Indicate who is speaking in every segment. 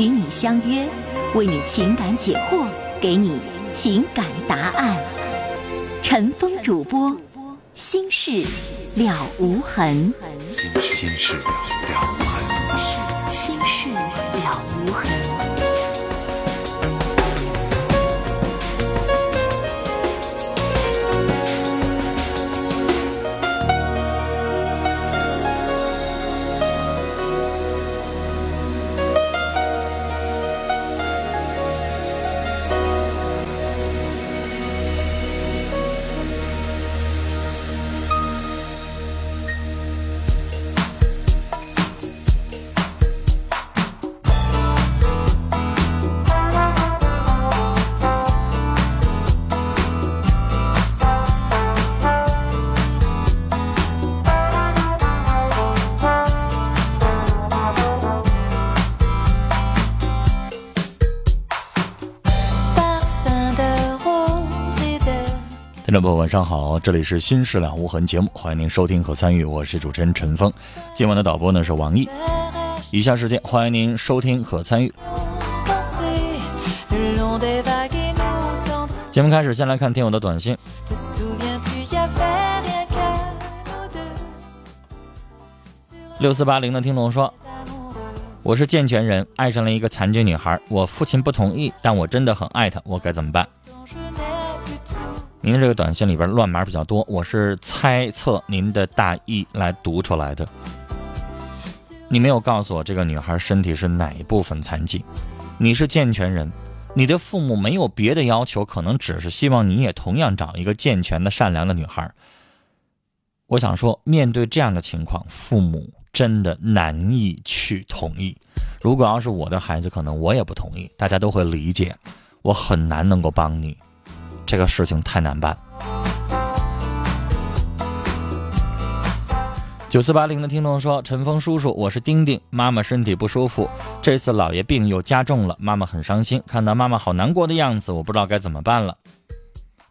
Speaker 1: 与你相约，为你情感解惑，给你情感答案。陈峰主播，心事了无痕。
Speaker 2: 心心事了无痕。
Speaker 1: 心事了无痕。
Speaker 2: 众朋友，晚上好，这里是《新事了无痕》节目，欢迎您收听和参与，我是主持人陈峰。今晚的导播呢是王毅。以下时间欢迎您收听和参与。节目开始，先来看听友的短信。六四八零的听众说：“我是健全人，爱上了一个残疾女孩，我父亲不同意，但我真的很爱她，我该怎么办？”您这个短信里边乱码比较多，我是猜测您的大意来读出来的。你没有告诉我这个女孩身体是哪一部分残疾，你是健全人，你的父母没有别的要求，可能只是希望你也同样找一个健全的、善良的女孩。我想说，面对这样的情况，父母真的难以去同意。如果要是我的孩子，可能我也不同意，大家都会理解，我很难能够帮你。这个事情太难办。九四八零的听众说：“陈峰叔叔，我是丁丁，妈妈身体不舒服，这次姥爷病又加重了，妈妈很伤心。看到妈妈好难过的样子，我不知道该怎么办了，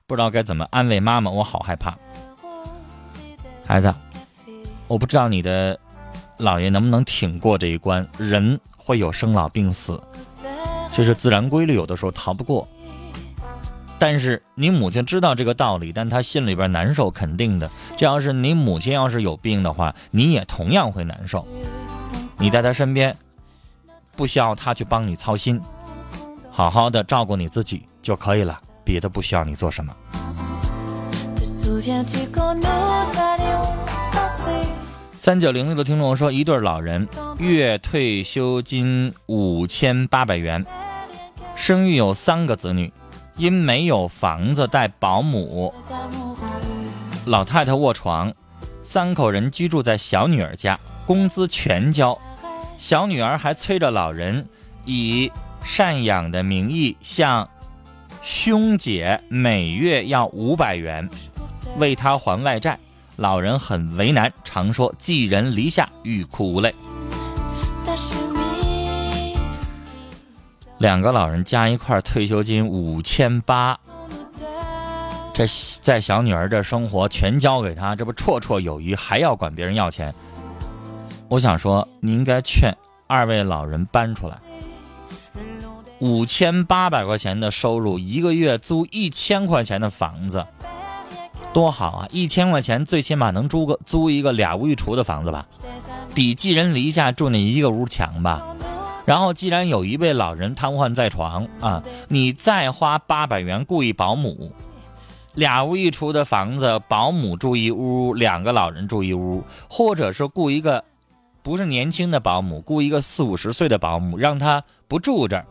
Speaker 2: 不知道该怎么安慰妈妈，我好害怕。孩子，我不知道你的姥爷能不能挺过这一关。人会有生老病死，这是自然规律，有的时候逃不过。”但是你母亲知道这个道理，但她心里边难受，肯定的。这要是你母亲要是有病的话，你也同样会难受。你在她身边，不需要她去帮你操心，好好的照顾你自己就可以了，别的不需要你做什么。三九零六的听众说，一对老人月退休金五千八百元，生育有三个子女。因没有房子带保姆，老太太卧床，三口人居住在小女儿家，工资全交，小女儿还催着老人以赡养的名义向兄姐每月要五百元，为他还外债，老人很为难，常说寄人篱下，欲哭无泪。两个老人加一块退休金五千八，这在小女儿这生活全交给她，这不绰绰有余，还要管别人要钱。我想说，你应该劝二位老人搬出来。五千八百块钱的收入，一个月租一千块钱的房子，多好啊！一千块钱最起码能租个租一个俩屋一厨的房子吧，比寄人篱下住那一个屋强吧。然后，既然有一位老人瘫痪在床啊，你再花八百元雇一保姆，俩屋一厨的房子，保姆住一屋，两个老人住一屋，或者是雇一个不是年轻的保姆，雇一个四五十岁的保姆，让他不住这儿，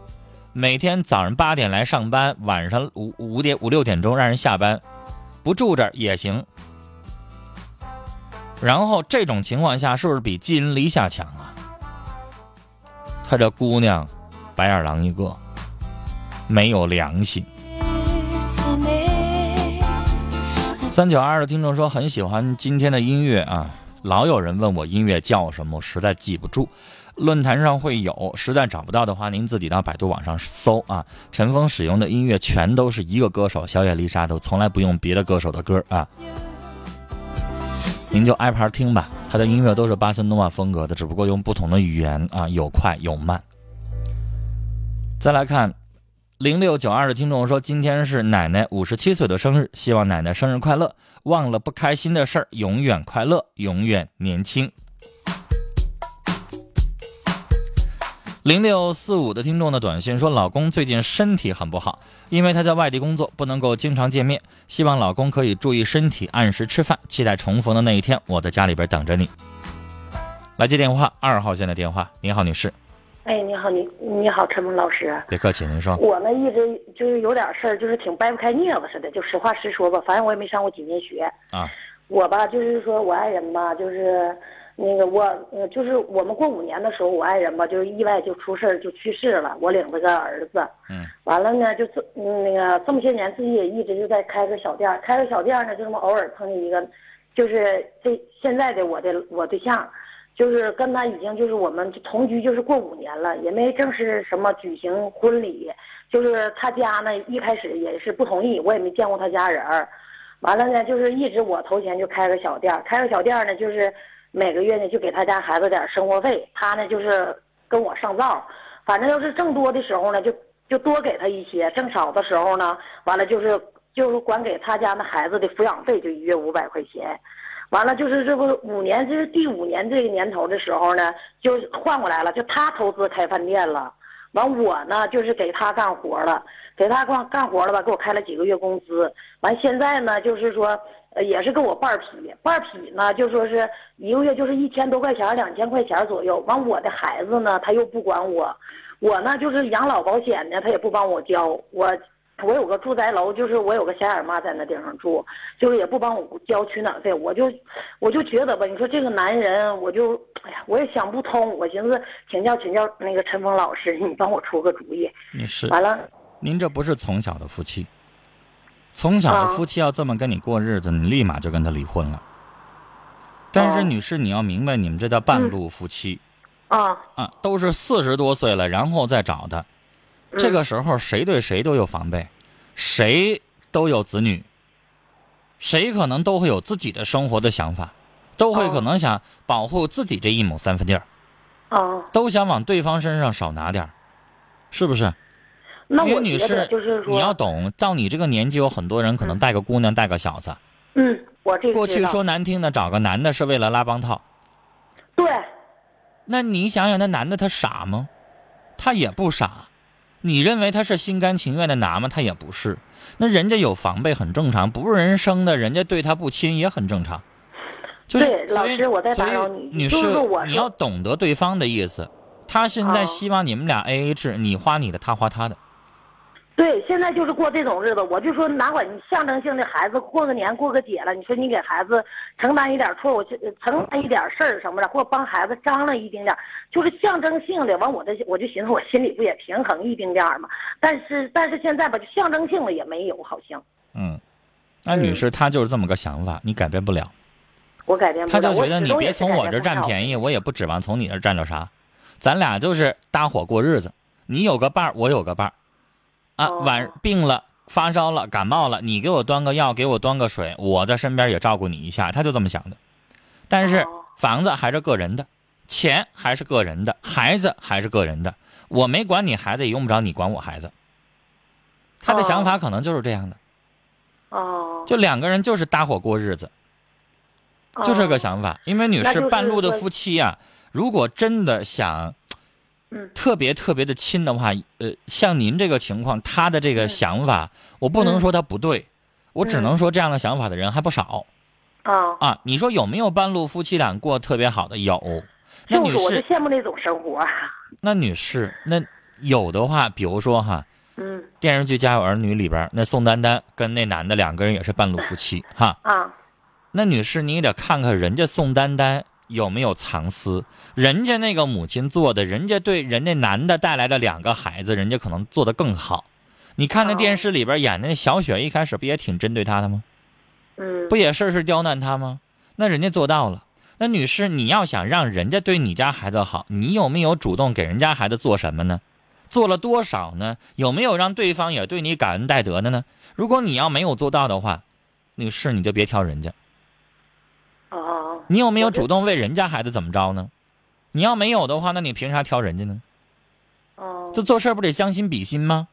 Speaker 2: 每天早上八点来上班，晚上五五点五六点钟让人下班，不住这儿也行。然后这种情况下，是不是比寄人篱下强啊？他这姑娘白眼狼一个，没有良心。三九二的听众说很喜欢今天的音乐啊，老有人问我音乐叫什么，我实在记不住。论坛上会有，实在找不到的话，您自己到百度网上搜啊。陈峰使用的音乐全都是一个歌手，小野丽莎都从来不用别的歌手的歌啊。您就挨盘听吧，他的音乐都是巴塞诺瓦风格的，只不过用不同的语言啊，有快有慢。再来看，零六九二的听众说，今天是奶奶五十七岁的生日，希望奶奶生日快乐，忘了不开心的事儿，永远快乐，永远年轻。零六四五的听众的短信说，老公最近身体很不好，因为他在外地工作，不能够经常见面，希望老公可以注意身体，按时吃饭，期待重逢的那一天，我在家里边等着你。来接电话，二号线的电话，你好，女士。
Speaker 3: 哎，你好，你你好，陈峰老师。
Speaker 2: 别客气，您说。
Speaker 3: 我呢，一直就是有点事儿，就是挺掰不开镊子似的，就实话实说吧。反正我也没上过几年学。
Speaker 2: 啊。
Speaker 3: 我吧，就是说我爱人吧，就是。那个我呃，就是我们过五年的时候，我爱人吧，就是意外就出事儿就去世了。我领着个儿子，
Speaker 2: 嗯，
Speaker 3: 完了呢，就这那个这么些年自己也一直就在开个小店，开个小店呢，就这么偶尔碰见一个，就是这现在的我的我对象，就是跟他已经就是我们同居就是过五年了，也没正式什么举行婚礼，就是他家呢一开始也是不同意，我也没见过他家人儿，完了呢，就是一直我投钱就开个小店，开个小店呢就是。每个月呢，就给他家孩子点生活费，他呢就是跟我上灶，反正要是挣多的时候呢，就就多给他一些；挣少的时候呢，完了就是就是管给他家那孩子的抚养费，就一月五百块钱。完了就是这不五年，这是第五年这个年头的时候呢，就换过来了，就他投资开饭店了。完我呢就是给他干活了，给他干干活了吧，给我开了几个月工资。完现在呢就是说。呃，也是跟我半匹，半匹呢，就说是一个月就是一千多块钱，两千块钱左右。完，我的孩子呢，他又不管我，我呢就是养老保险呢，他也不帮我交。我，我有个住宅楼，就是我有个小眼妈在那地方住，就是也不帮我交取暖费。我就，我就觉得吧，你说这个男人，我就，哎呀，我也想不通。我寻思请教请教那个陈峰老师，你帮我出个主意。
Speaker 2: 你是
Speaker 3: 完了，
Speaker 2: 您这不是从小的夫妻。从小的夫妻要这么跟你过日子，你立马就跟他离婚了。但是女士，你要明白，你们这叫半路夫妻。
Speaker 3: 啊
Speaker 2: 啊，都是四十多岁了，然后再找的。这个时候，谁对谁都有防备，谁都有子女，谁可能都会有自己的生活的想法，都会可能想保护自己这一亩三分地儿。
Speaker 3: 啊，
Speaker 2: 都想往对方身上少拿点儿，是不是？
Speaker 3: 那
Speaker 2: 我女士，
Speaker 3: 就是说，
Speaker 2: 你要懂，到你这个年纪，有很多人可能带个姑娘，带个小子。
Speaker 3: 嗯，我这
Speaker 2: 过去说难听的，找个男的是为了拉帮套。
Speaker 3: 对。
Speaker 2: 那你想想，那男的他傻吗？他也不傻。你认为他是心甘情愿的拿吗？他也不是。那人家有防备很正常，不是人生的，人家对他不亲也很正常。
Speaker 3: 对，老师，我在打扰
Speaker 2: 你。女士，你要懂得对方的意思。他现在希望你们俩 A A 制，你花你的，他花他的。
Speaker 3: 对，现在就是过这种日子，我就说哪管你象征性的孩子过个年过个节了，你说你给孩子承担一点错误，承担一点事儿什么的，或帮孩子张罗一丁点儿，就是象征性的。完，我这我就寻思，我心里不也平衡一丁点儿嘛？但是但是现在吧，就象征性的也没有，好像。
Speaker 2: 嗯，那女士她就是这么个想法，你改变不了。
Speaker 3: 我改变不
Speaker 2: 了。她就觉得你别从我这占便宜，
Speaker 3: 我
Speaker 2: 也不指望从你那占着啥，咱俩就是搭伙过日子，你有个伴儿，我有个伴儿。啊，晚病了，发烧了，感冒了，你给我端个药，给我端个水，我在身边也照顾你一下，他就这么想的。但是房子还是个人的，钱还是个人的，孩子还是个人的，我没管你孩子，也用不着你管我孩子。他的想法可能就是这样的。
Speaker 3: 哦。
Speaker 2: 就两个人就是搭伙过日子，就这个想法。因为女士半路的夫妻呀，如果真的想。特别特别的亲的话，呃，像您这个情况，他的这个想法，我不能说他不对，我只能说这样的想法的人还不少。
Speaker 3: 啊
Speaker 2: 啊，你说有没有半路夫妻俩过特别好的？有。那女士，
Speaker 3: 我就羡慕那种生活。
Speaker 2: 那女士，那有的话，比如说哈，
Speaker 3: 嗯，
Speaker 2: 电视剧《家有儿女》里边那宋丹丹跟那男的两个人也是半路夫妻哈。
Speaker 3: 啊。
Speaker 2: 那女士，你也得看看人家宋丹丹有没有藏私？人家那个母亲做的，人家对人家男的带来的两个孩子，人家可能做的更好。你看那电视里边演的小雪，一开始不也挺针对他的吗？
Speaker 3: 嗯，
Speaker 2: 不也事事刁难他吗？那人家做到了。那女士，你要想让人家对你家孩子好，你有没有主动给人家孩子做什么呢？做了多少呢？有没有让对方也对你感恩戴德的呢？如果你要没有做到的话，女士你就别挑人家。
Speaker 3: 哦，
Speaker 2: 你有没有主动为人家孩子怎么着呢？你要没有的话，那你凭啥挑人家呢？
Speaker 3: 哦，
Speaker 2: 这做事不得将心比心吗？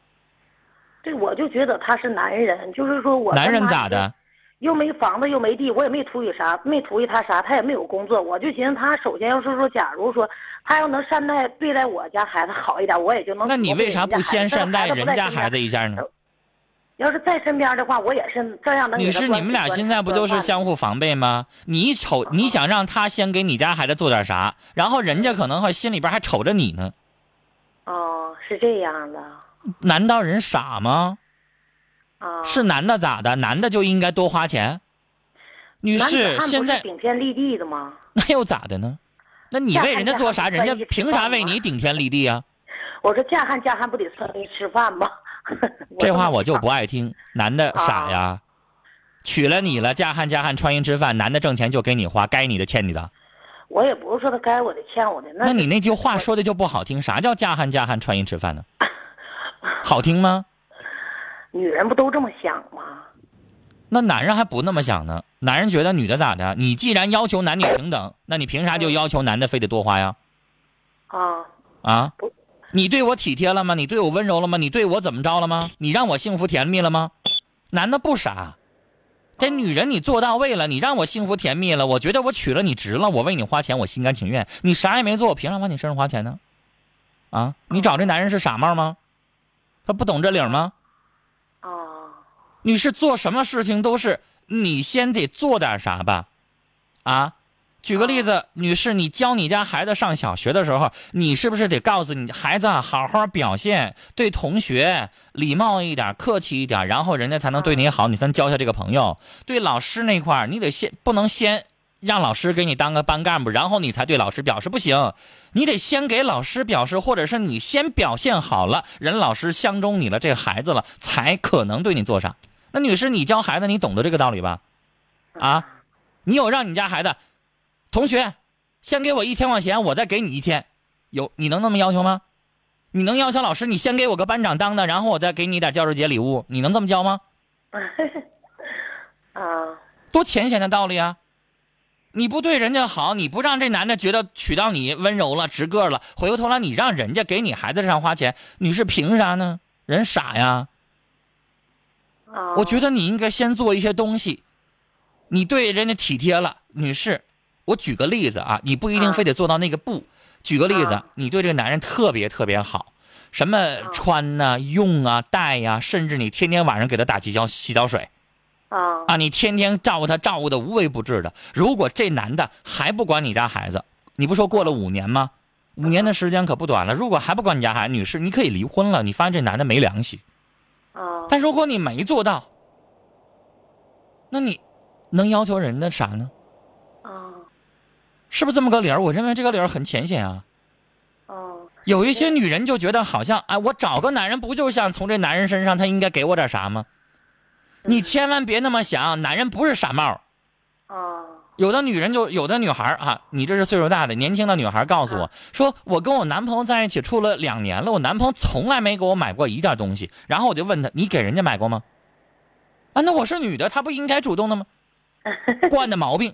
Speaker 3: 对，我就觉得他是男人，就是说我
Speaker 2: 男人咋的？
Speaker 3: 又没房子又没地，我也没图你啥，没图意他啥，他也没有工作，我就寻思他首先要是说，假如说他要能善待对待我家孩子好一点，我也就能。
Speaker 2: 那你为啥不先善待人家孩子一下呢？
Speaker 3: 要是在身边的话，我也是这样的。
Speaker 2: 女士，你们俩现在不就是相互防备吗？你瞅，你想让他先给你家孩子做点啥，然后人家可能会心里边还瞅着你呢。
Speaker 3: 哦，是这样的。
Speaker 2: 难道人傻吗？
Speaker 3: 啊。
Speaker 2: 是男的咋的？男的就应该多花钱？女士，现在
Speaker 3: 顶天立地的吗？
Speaker 2: 那又咋的呢？那你为人家做啥？人家凭啥为你顶天立地啊？
Speaker 3: 我说嫁汉嫁汉不得算你吃饭吗？
Speaker 2: 这话我就不爱听。男的傻呀，娶了你了，嫁汉嫁汉穿衣吃饭，男的挣钱就给你花，该你的欠你的。
Speaker 3: 我也不是说他该我的欠我的，那
Speaker 2: 那你那句话说的就不好听。啥叫嫁汉嫁汉穿衣吃饭呢？好听吗？
Speaker 3: 女人不都这么想吗？
Speaker 2: 那男人还不那么想呢。男人觉得女的咋的？你既然要求男女平等，那你凭啥就要求男的非得多花呀？
Speaker 3: 啊
Speaker 2: 啊！你对我体贴了吗？你对我温柔了吗？你对我怎么着了吗？你让我幸福甜蜜了吗？男的不傻，这女人你做到位了，你让我幸福甜蜜了，我觉得我娶了你值了，我为你花钱，我心甘情愿。你啥也没做，我凭啥往你身上花钱呢？啊！你找这男人是傻帽吗？他不懂这理吗？
Speaker 3: 啊！
Speaker 2: 女士做什么事情都是你先得做点啥吧？啊！举个例子，女士，你教你家孩子上小学的时候，你是不是得告诉你孩子好好表现，对同学礼貌一点，客气一点，然后人家才能对你好，你才能交下这个朋友。对老师那块儿，你得先不能先让老师给你当个班干部，然后你才对老师表示不行，你得先给老师表示，或者是你先表现好了，人老师相中你了，这孩子了，才可能对你做啥。那女士，你教孩子，你懂得这个道理吧？啊，你有让你家孩子？同学，先给我一千块钱，我再给你一千，有你能那么要求吗？你能要求老师，你先给我个班长当的，然后我再给你点教师节礼物，你能这么教吗？
Speaker 3: 啊，
Speaker 2: 多浅显的道理啊！你不对人家好，你不让这男的觉得娶到你温柔了、直个了，回过头来你让人家给你孩子上花钱，你是凭啥呢？人傻呀！
Speaker 3: 啊，
Speaker 2: 我觉得你应该先做一些东西，你对人家体贴了，女士。我举个例子啊，你不一定非得做到那个步。举个例子，你对这个男人特别特别好，什么穿呐、用啊、带呀，甚至你天天晚上给他打洗脚洗脚水，
Speaker 3: 啊
Speaker 2: 啊，你天天照顾他，照顾的无微不至的。如果这男的还不管你家孩子，你不说过了五年吗？五年的时间可不短了。如果还不管你家孩子，女士，你可以离婚了。你发现这男的没良心。
Speaker 3: 啊，
Speaker 2: 但如果你没做到，那你能要求人家啥呢？
Speaker 3: 啊，
Speaker 2: 是不是这么个理儿？我认为这个理儿很浅显啊。
Speaker 3: 哦，
Speaker 2: 有一些女人就觉得好像，哎，我找个男人不就想从这男人身上他应该给我点啥吗？你千万别那么想，男人不是傻帽。
Speaker 3: 哦，
Speaker 2: 有的女人就有的女孩啊，你这是岁数大的年轻的女孩，告诉我说，我跟我男朋友在一起处了两年了，我男朋友从来没给我买过一件东西。然后我就问他，你给人家买过吗？啊，那我是女的，她不应该主动的吗？惯的毛病，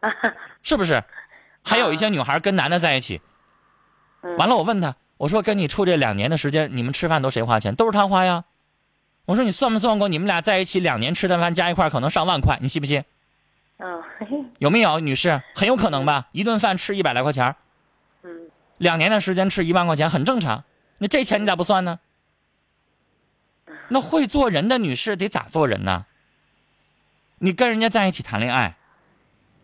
Speaker 2: 是不是？还有一些女孩跟男的在一起，完了我问他，我说跟你处这两年的时间，你们吃饭都谁花钱？都是他花呀。我说你算没算过，你们俩在一起两年吃的饭加一块可能上万块，你信不信？
Speaker 3: 嗯，
Speaker 2: 有没有，女士？很有可能吧，一顿饭吃一百来块钱，
Speaker 3: 嗯，
Speaker 2: 两年的时间吃一万块钱很正常。那这钱你咋不算呢？那会做人的女士得咋做人呢？你跟人家在一起谈恋爱，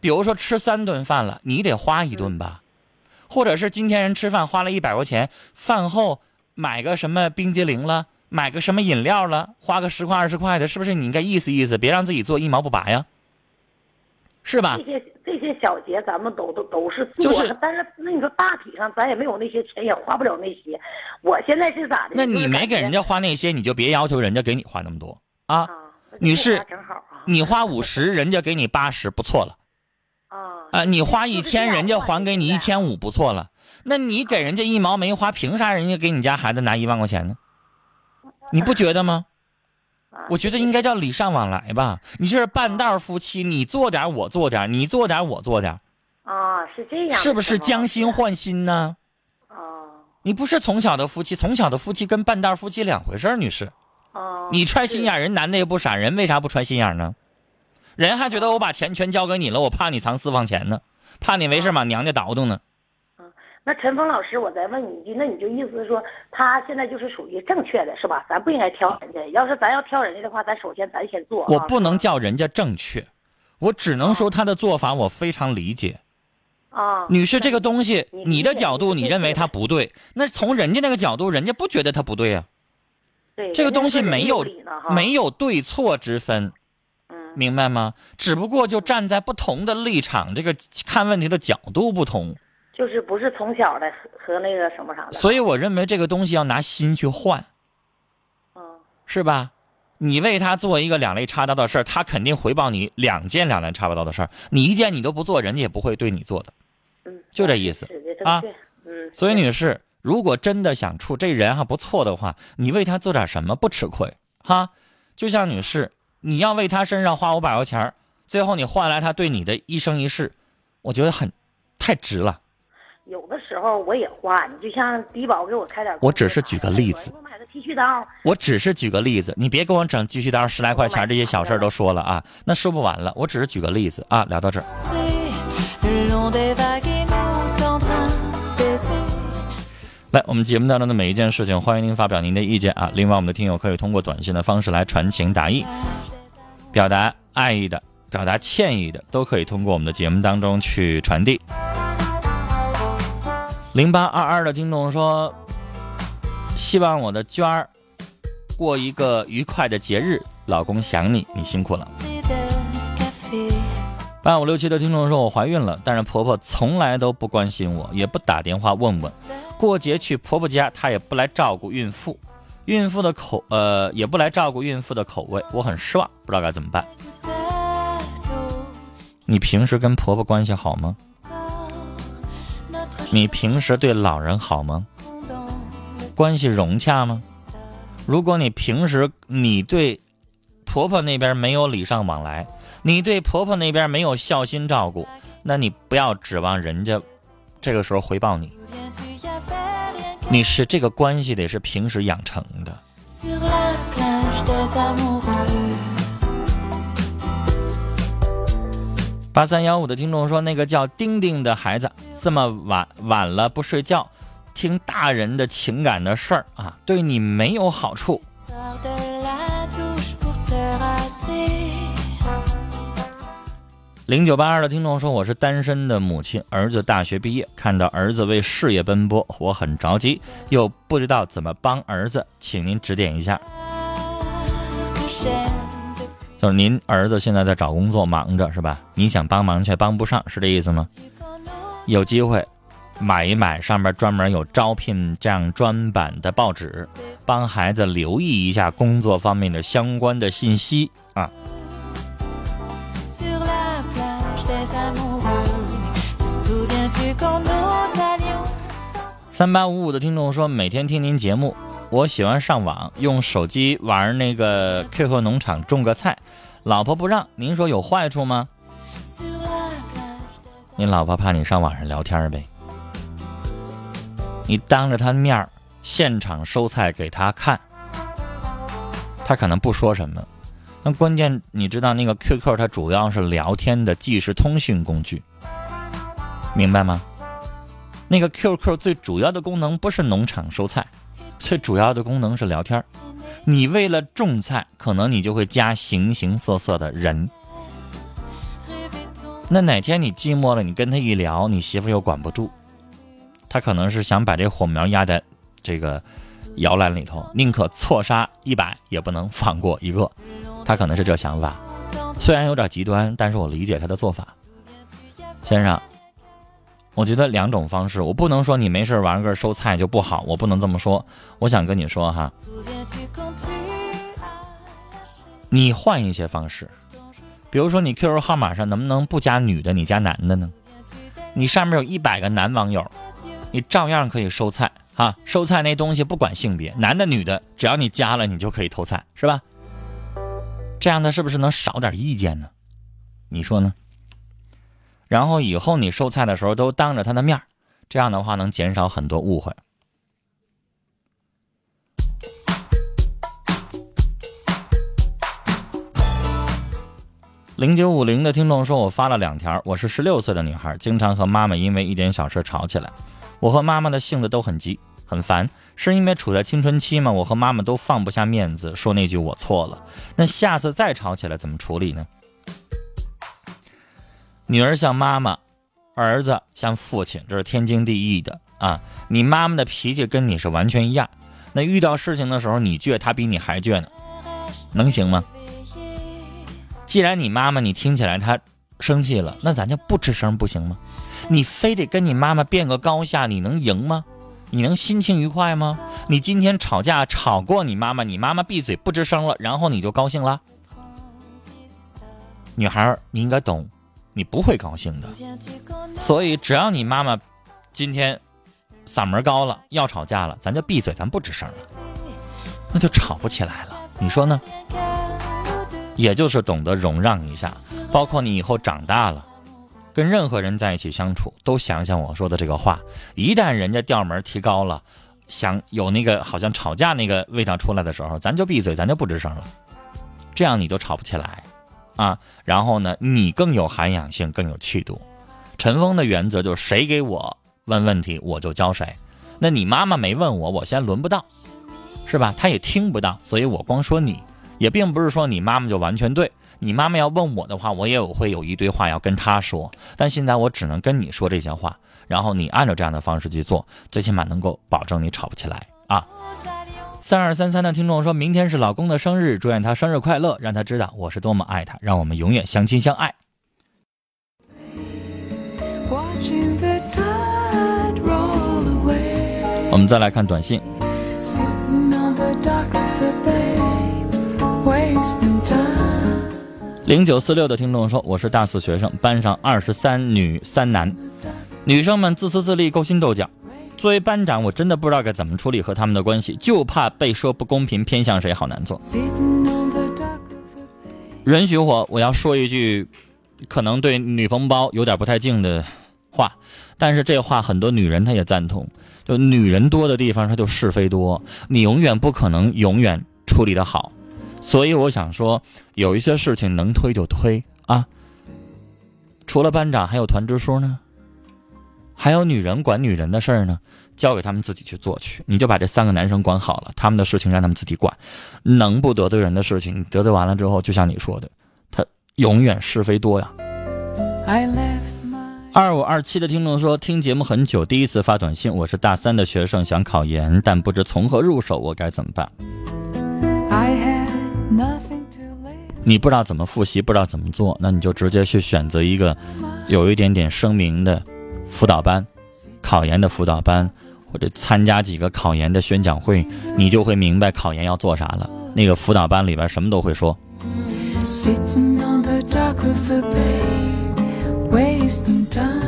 Speaker 2: 比如说吃三顿饭了，你得花一顿吧，或者是今天人吃饭花了一百块钱，饭后买个什么冰激凌了，买个什么饮料了，花个十块二十块的，是不是你应该意思意思，别让自己做一毛不拔呀？是吧
Speaker 3: 这？些这些小节咱们都都都是做，
Speaker 2: 就是
Speaker 3: 但是那你说大体上咱也没有那些钱，也花不了那些。我现在是咋的？
Speaker 2: 那你没给人家花那些，你就别要求人家给你花那么多啊。女士你花五十，人家给你八十，不错了
Speaker 3: 啊
Speaker 2: 啊。你花一千，人家还给你一千五，不错了。那你给人家一毛没花，凭啥人家给你家孩子拿一万块钱呢？你不觉得吗？
Speaker 3: 啊
Speaker 2: 我觉得应该叫礼尚往来吧。你这是半道夫妻，你做点我做点，你做点我做点，
Speaker 3: 啊，是这样，
Speaker 2: 是不是将心换心呢？
Speaker 3: 哦
Speaker 2: 你不是从小的夫妻，从小的夫妻跟半道夫妻两回事儿，女士。
Speaker 3: 哦？
Speaker 2: 你揣心眼儿，人男的也不傻，人为啥不揣心眼儿呢？人还觉得我把钱全交给你了，我怕你藏私房钱呢，怕你没事把娘家倒腾呢。
Speaker 3: 那陈峰老师，我再问你一句，那你就意思是说，他现在就是属于正确的，是吧？咱不应该挑人家。要是咱要挑人家的话，咱首先咱先做啊。
Speaker 2: 我不能叫人家正确，我只能说他的做法我非常理解。
Speaker 3: 啊，
Speaker 2: 女士，这个东西
Speaker 3: 你
Speaker 2: 你的角度你认为他不对，那从人家那个角度，人家不觉得他不对啊、
Speaker 3: 对
Speaker 2: 这个东西没有没有对错之分，
Speaker 3: 嗯
Speaker 2: 明白吗？只不过就站在不同的立场，这个看问题的角度不同。
Speaker 3: 就是不是从小的和和那个什么啥的，
Speaker 2: 所以我认为这个东西要拿心去换，
Speaker 3: 嗯
Speaker 2: 是吧？你为他做一个两肋插刀的事儿，他肯定回报你两件两肋插刀的事儿。你一件你都不做，人家也不会对你做的。
Speaker 3: 嗯，
Speaker 2: 就这意思啊
Speaker 3: 嗯，
Speaker 2: 所以，女士，如果真的想处这人还不错的话，你为他做点什么不吃亏哈？就像女士，你要为他身上花五百块钱儿最后你换来他对你的一生一世，我觉得很太值了。
Speaker 3: 有的时候我也花，你就像低保给我开点，
Speaker 2: 我只是举个例子，
Speaker 3: 我买个剃须刀，
Speaker 2: 我只是举个例子，你别给我整剃须刀十来块钱这些小事儿都说了啊，那说不完了。我只是举个例子啊，聊到这儿。来，我们节目当中的每一件事情，欢迎您发表您的意见啊。另外，我们的听友可以通过短信的方式来传情达意，表达爱意的、表达歉意的，都可以通过我们的节目当中去传递。零八二二的听众说，希望我的娟儿过一个愉快的节日，老公想你，你辛苦了。八五六七的听众说，我怀孕了，但是婆婆从来都不关心我，也不打电话问问。过节去婆婆家，她也不来照顾孕妇，孕妇的口呃也不来照顾孕妇的口味，我很失望，不知道该怎么办。你平时跟婆婆关系好吗？你平时对老人好吗？关系融洽吗？如果你平时你对婆婆那边没有礼尚往来，你对婆婆那边没有孝心照顾，那你不要指望人家这个时候回报你。你是这个关系得是平时养成的。八三幺五的听众说，那个叫丁丁的孩子这么晚晚了不睡觉，听大人的情感的事儿啊，对你没有好处。零九八二的听众说，我是单身的母亲，儿子大学毕业，看到儿子为事业奔波，我很着急，又不知道怎么帮儿子，请您指点一下。就是您儿子现在在找工作，忙着是吧？你想帮忙却帮不上，是这意思吗？有机会买一买，上面专门有招聘这样专版的报纸，帮孩子留意一下工作方面的相关的信息啊。三八五五的听众说，每天听您节目，我喜欢上网，用手机玩那个 QQ 农场种个菜，老婆不让，您说有坏处吗？你老婆怕你上网上聊天呗？你当着她的面现场收菜给她看，她可能不说什么。那关键你知道那个 QQ 它主要是聊天的即时通讯工具，明白吗？那个 QQ 最主要的功能不是农场收菜，最主要的功能是聊天。你为了种菜，可能你就会加形形色色的人。那哪天你寂寞了，你跟他一聊，你媳妇又管不住，他可能是想把这火苗压在这个摇篮里头，宁可错杀一百，也不能放过一个，他可能是这想法。虽然有点极端，但是我理解他的做法。先生，我觉得两种方式，我不能说你没事玩个收菜就不好，我不能这么说。我想跟你说哈，你换一些方式，比如说你 QQ 号码上能不能不加女的，你加男的呢？你上面有一百个男网友，你照样可以收菜哈。收菜那东西不管性别，男的女的，只要你加了，你就可以偷菜，是吧？这样的是不是能少点意见呢？你说呢？然后以后你收菜的时候都当着他的面这样的话能减少很多误会。零九五零的听众说，我发了两条。我是十六岁的女孩，经常和妈妈因为一点小事吵起来。我和妈妈的性子都很急，很烦，是因为处在青春期吗？我和妈妈都放不下面子，说那句我错了。那下次再吵起来怎么处理呢？女儿像妈妈，儿子像父亲，这是天经地义的啊。你妈妈的脾气跟你是完全一样，那遇到事情的时候你倔，她比你还倔呢，能行吗？既然你妈妈你听起来她生气了，那咱就不吱声不行吗？你非得跟你妈妈辩个高下，你能赢吗？你能心情愉快吗？你今天吵架吵过你妈妈，你妈妈闭嘴不吱声了，然后你就高兴了？女孩，你应该懂，你不会高兴的。所以只要你妈妈今天嗓门高了，要吵架了，咱就闭嘴，咱不吱声了，那就吵不起来了。你说呢？也就是懂得容让一下，包括你以后长大了，跟任何人在一起相处，都想想我说的这个话。一旦人家调门提高了，想有那个好像吵架那个味道出来的时候，咱就闭嘴，咱就不吱声了，这样你就吵不起来啊。然后呢，你更有涵养性，更有气度。陈峰的原则就是谁给我问问题，我就教谁。那你妈妈没问我，我先轮不到，是吧？她也听不到，所以我光说你。也并不是说你妈妈就完全对，你妈妈要问我的话，我也会有一堆话要跟她说，但现在我只能跟你说这些话，然后你按照这样的方式去做，最起码能够保证你吵不起来啊。三二三三的听众说，明天是老公的生日，祝愿他生日快乐，让他知道我是多么爱他，让我们永远相亲相爱。我们再来看短信零九四六的听众说，我是大四学生，班上二十三女三男，女生们自私自利，勾心斗角。作为班长，我真的不知道该怎么处理和他们的关系，就怕被说不公平，偏向谁好难做。允许我，我要说一句，可能对女同胞有点不太敬的话，但是这话很多女人她也赞同。就女人多的地方，她就是非多，你永远不可能永远处理的好。所以我想说，有一些事情能推就推啊。除了班长，还有团支书呢，还有女人管女人的事儿呢，交给他们自己去做去。你就把这三个男生管好了，他们的事情让他们自己管。能不得罪人的事情，你得罪完了之后，就像你说的，他永远是非多呀。二五二七的听众说，听节目很久，第一次发短信，我是大三的学生，想考研，但不知从何入手，我该怎么办你不知道怎么复习，不知道怎么做，那你就直接去选择一个有一点点声明的辅导班，考研的辅导班，或者参加几个考研的宣讲会，你就会明白考研要做啥了。那个辅导班里边什么都会说。
Speaker 4: Sitting on the dock of the bay Wasting time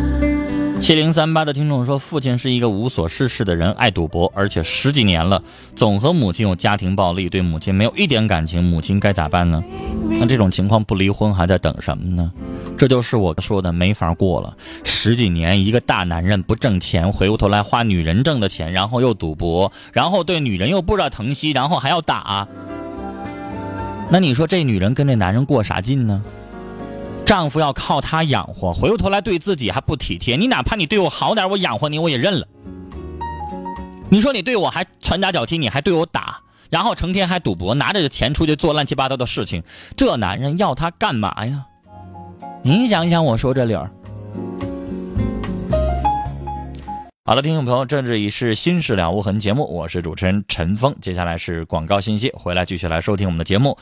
Speaker 2: 七零三八的听众说，父亲是一个无所事事的人，爱赌博，而且十几年了，总和母亲有家庭暴力，对母亲没有一点感情，母亲该咋办呢？那这种情况不离婚还在等什么呢？这就是我说的没法过了。十几年一个大男人不挣钱，回过头来花女人挣的钱，然后又赌博，然后对女人又不知道疼惜，然后还要打。那你说这女人跟这男人过啥劲呢？丈夫要靠她养活，回过头来对自己还不体贴。你哪怕你对我好点，我养活你我也认了。你说你对我还拳打脚踢，你还对我打，然后成天还赌博，拿着这钱出去做乱七八糟的事情，这男人要他干嘛呀？您想想我说这理儿。好了，听众朋友，这里是《心事了无痕》节目，我是主持人陈峰。接下来是广告信息，回来继续来收听我们的节目。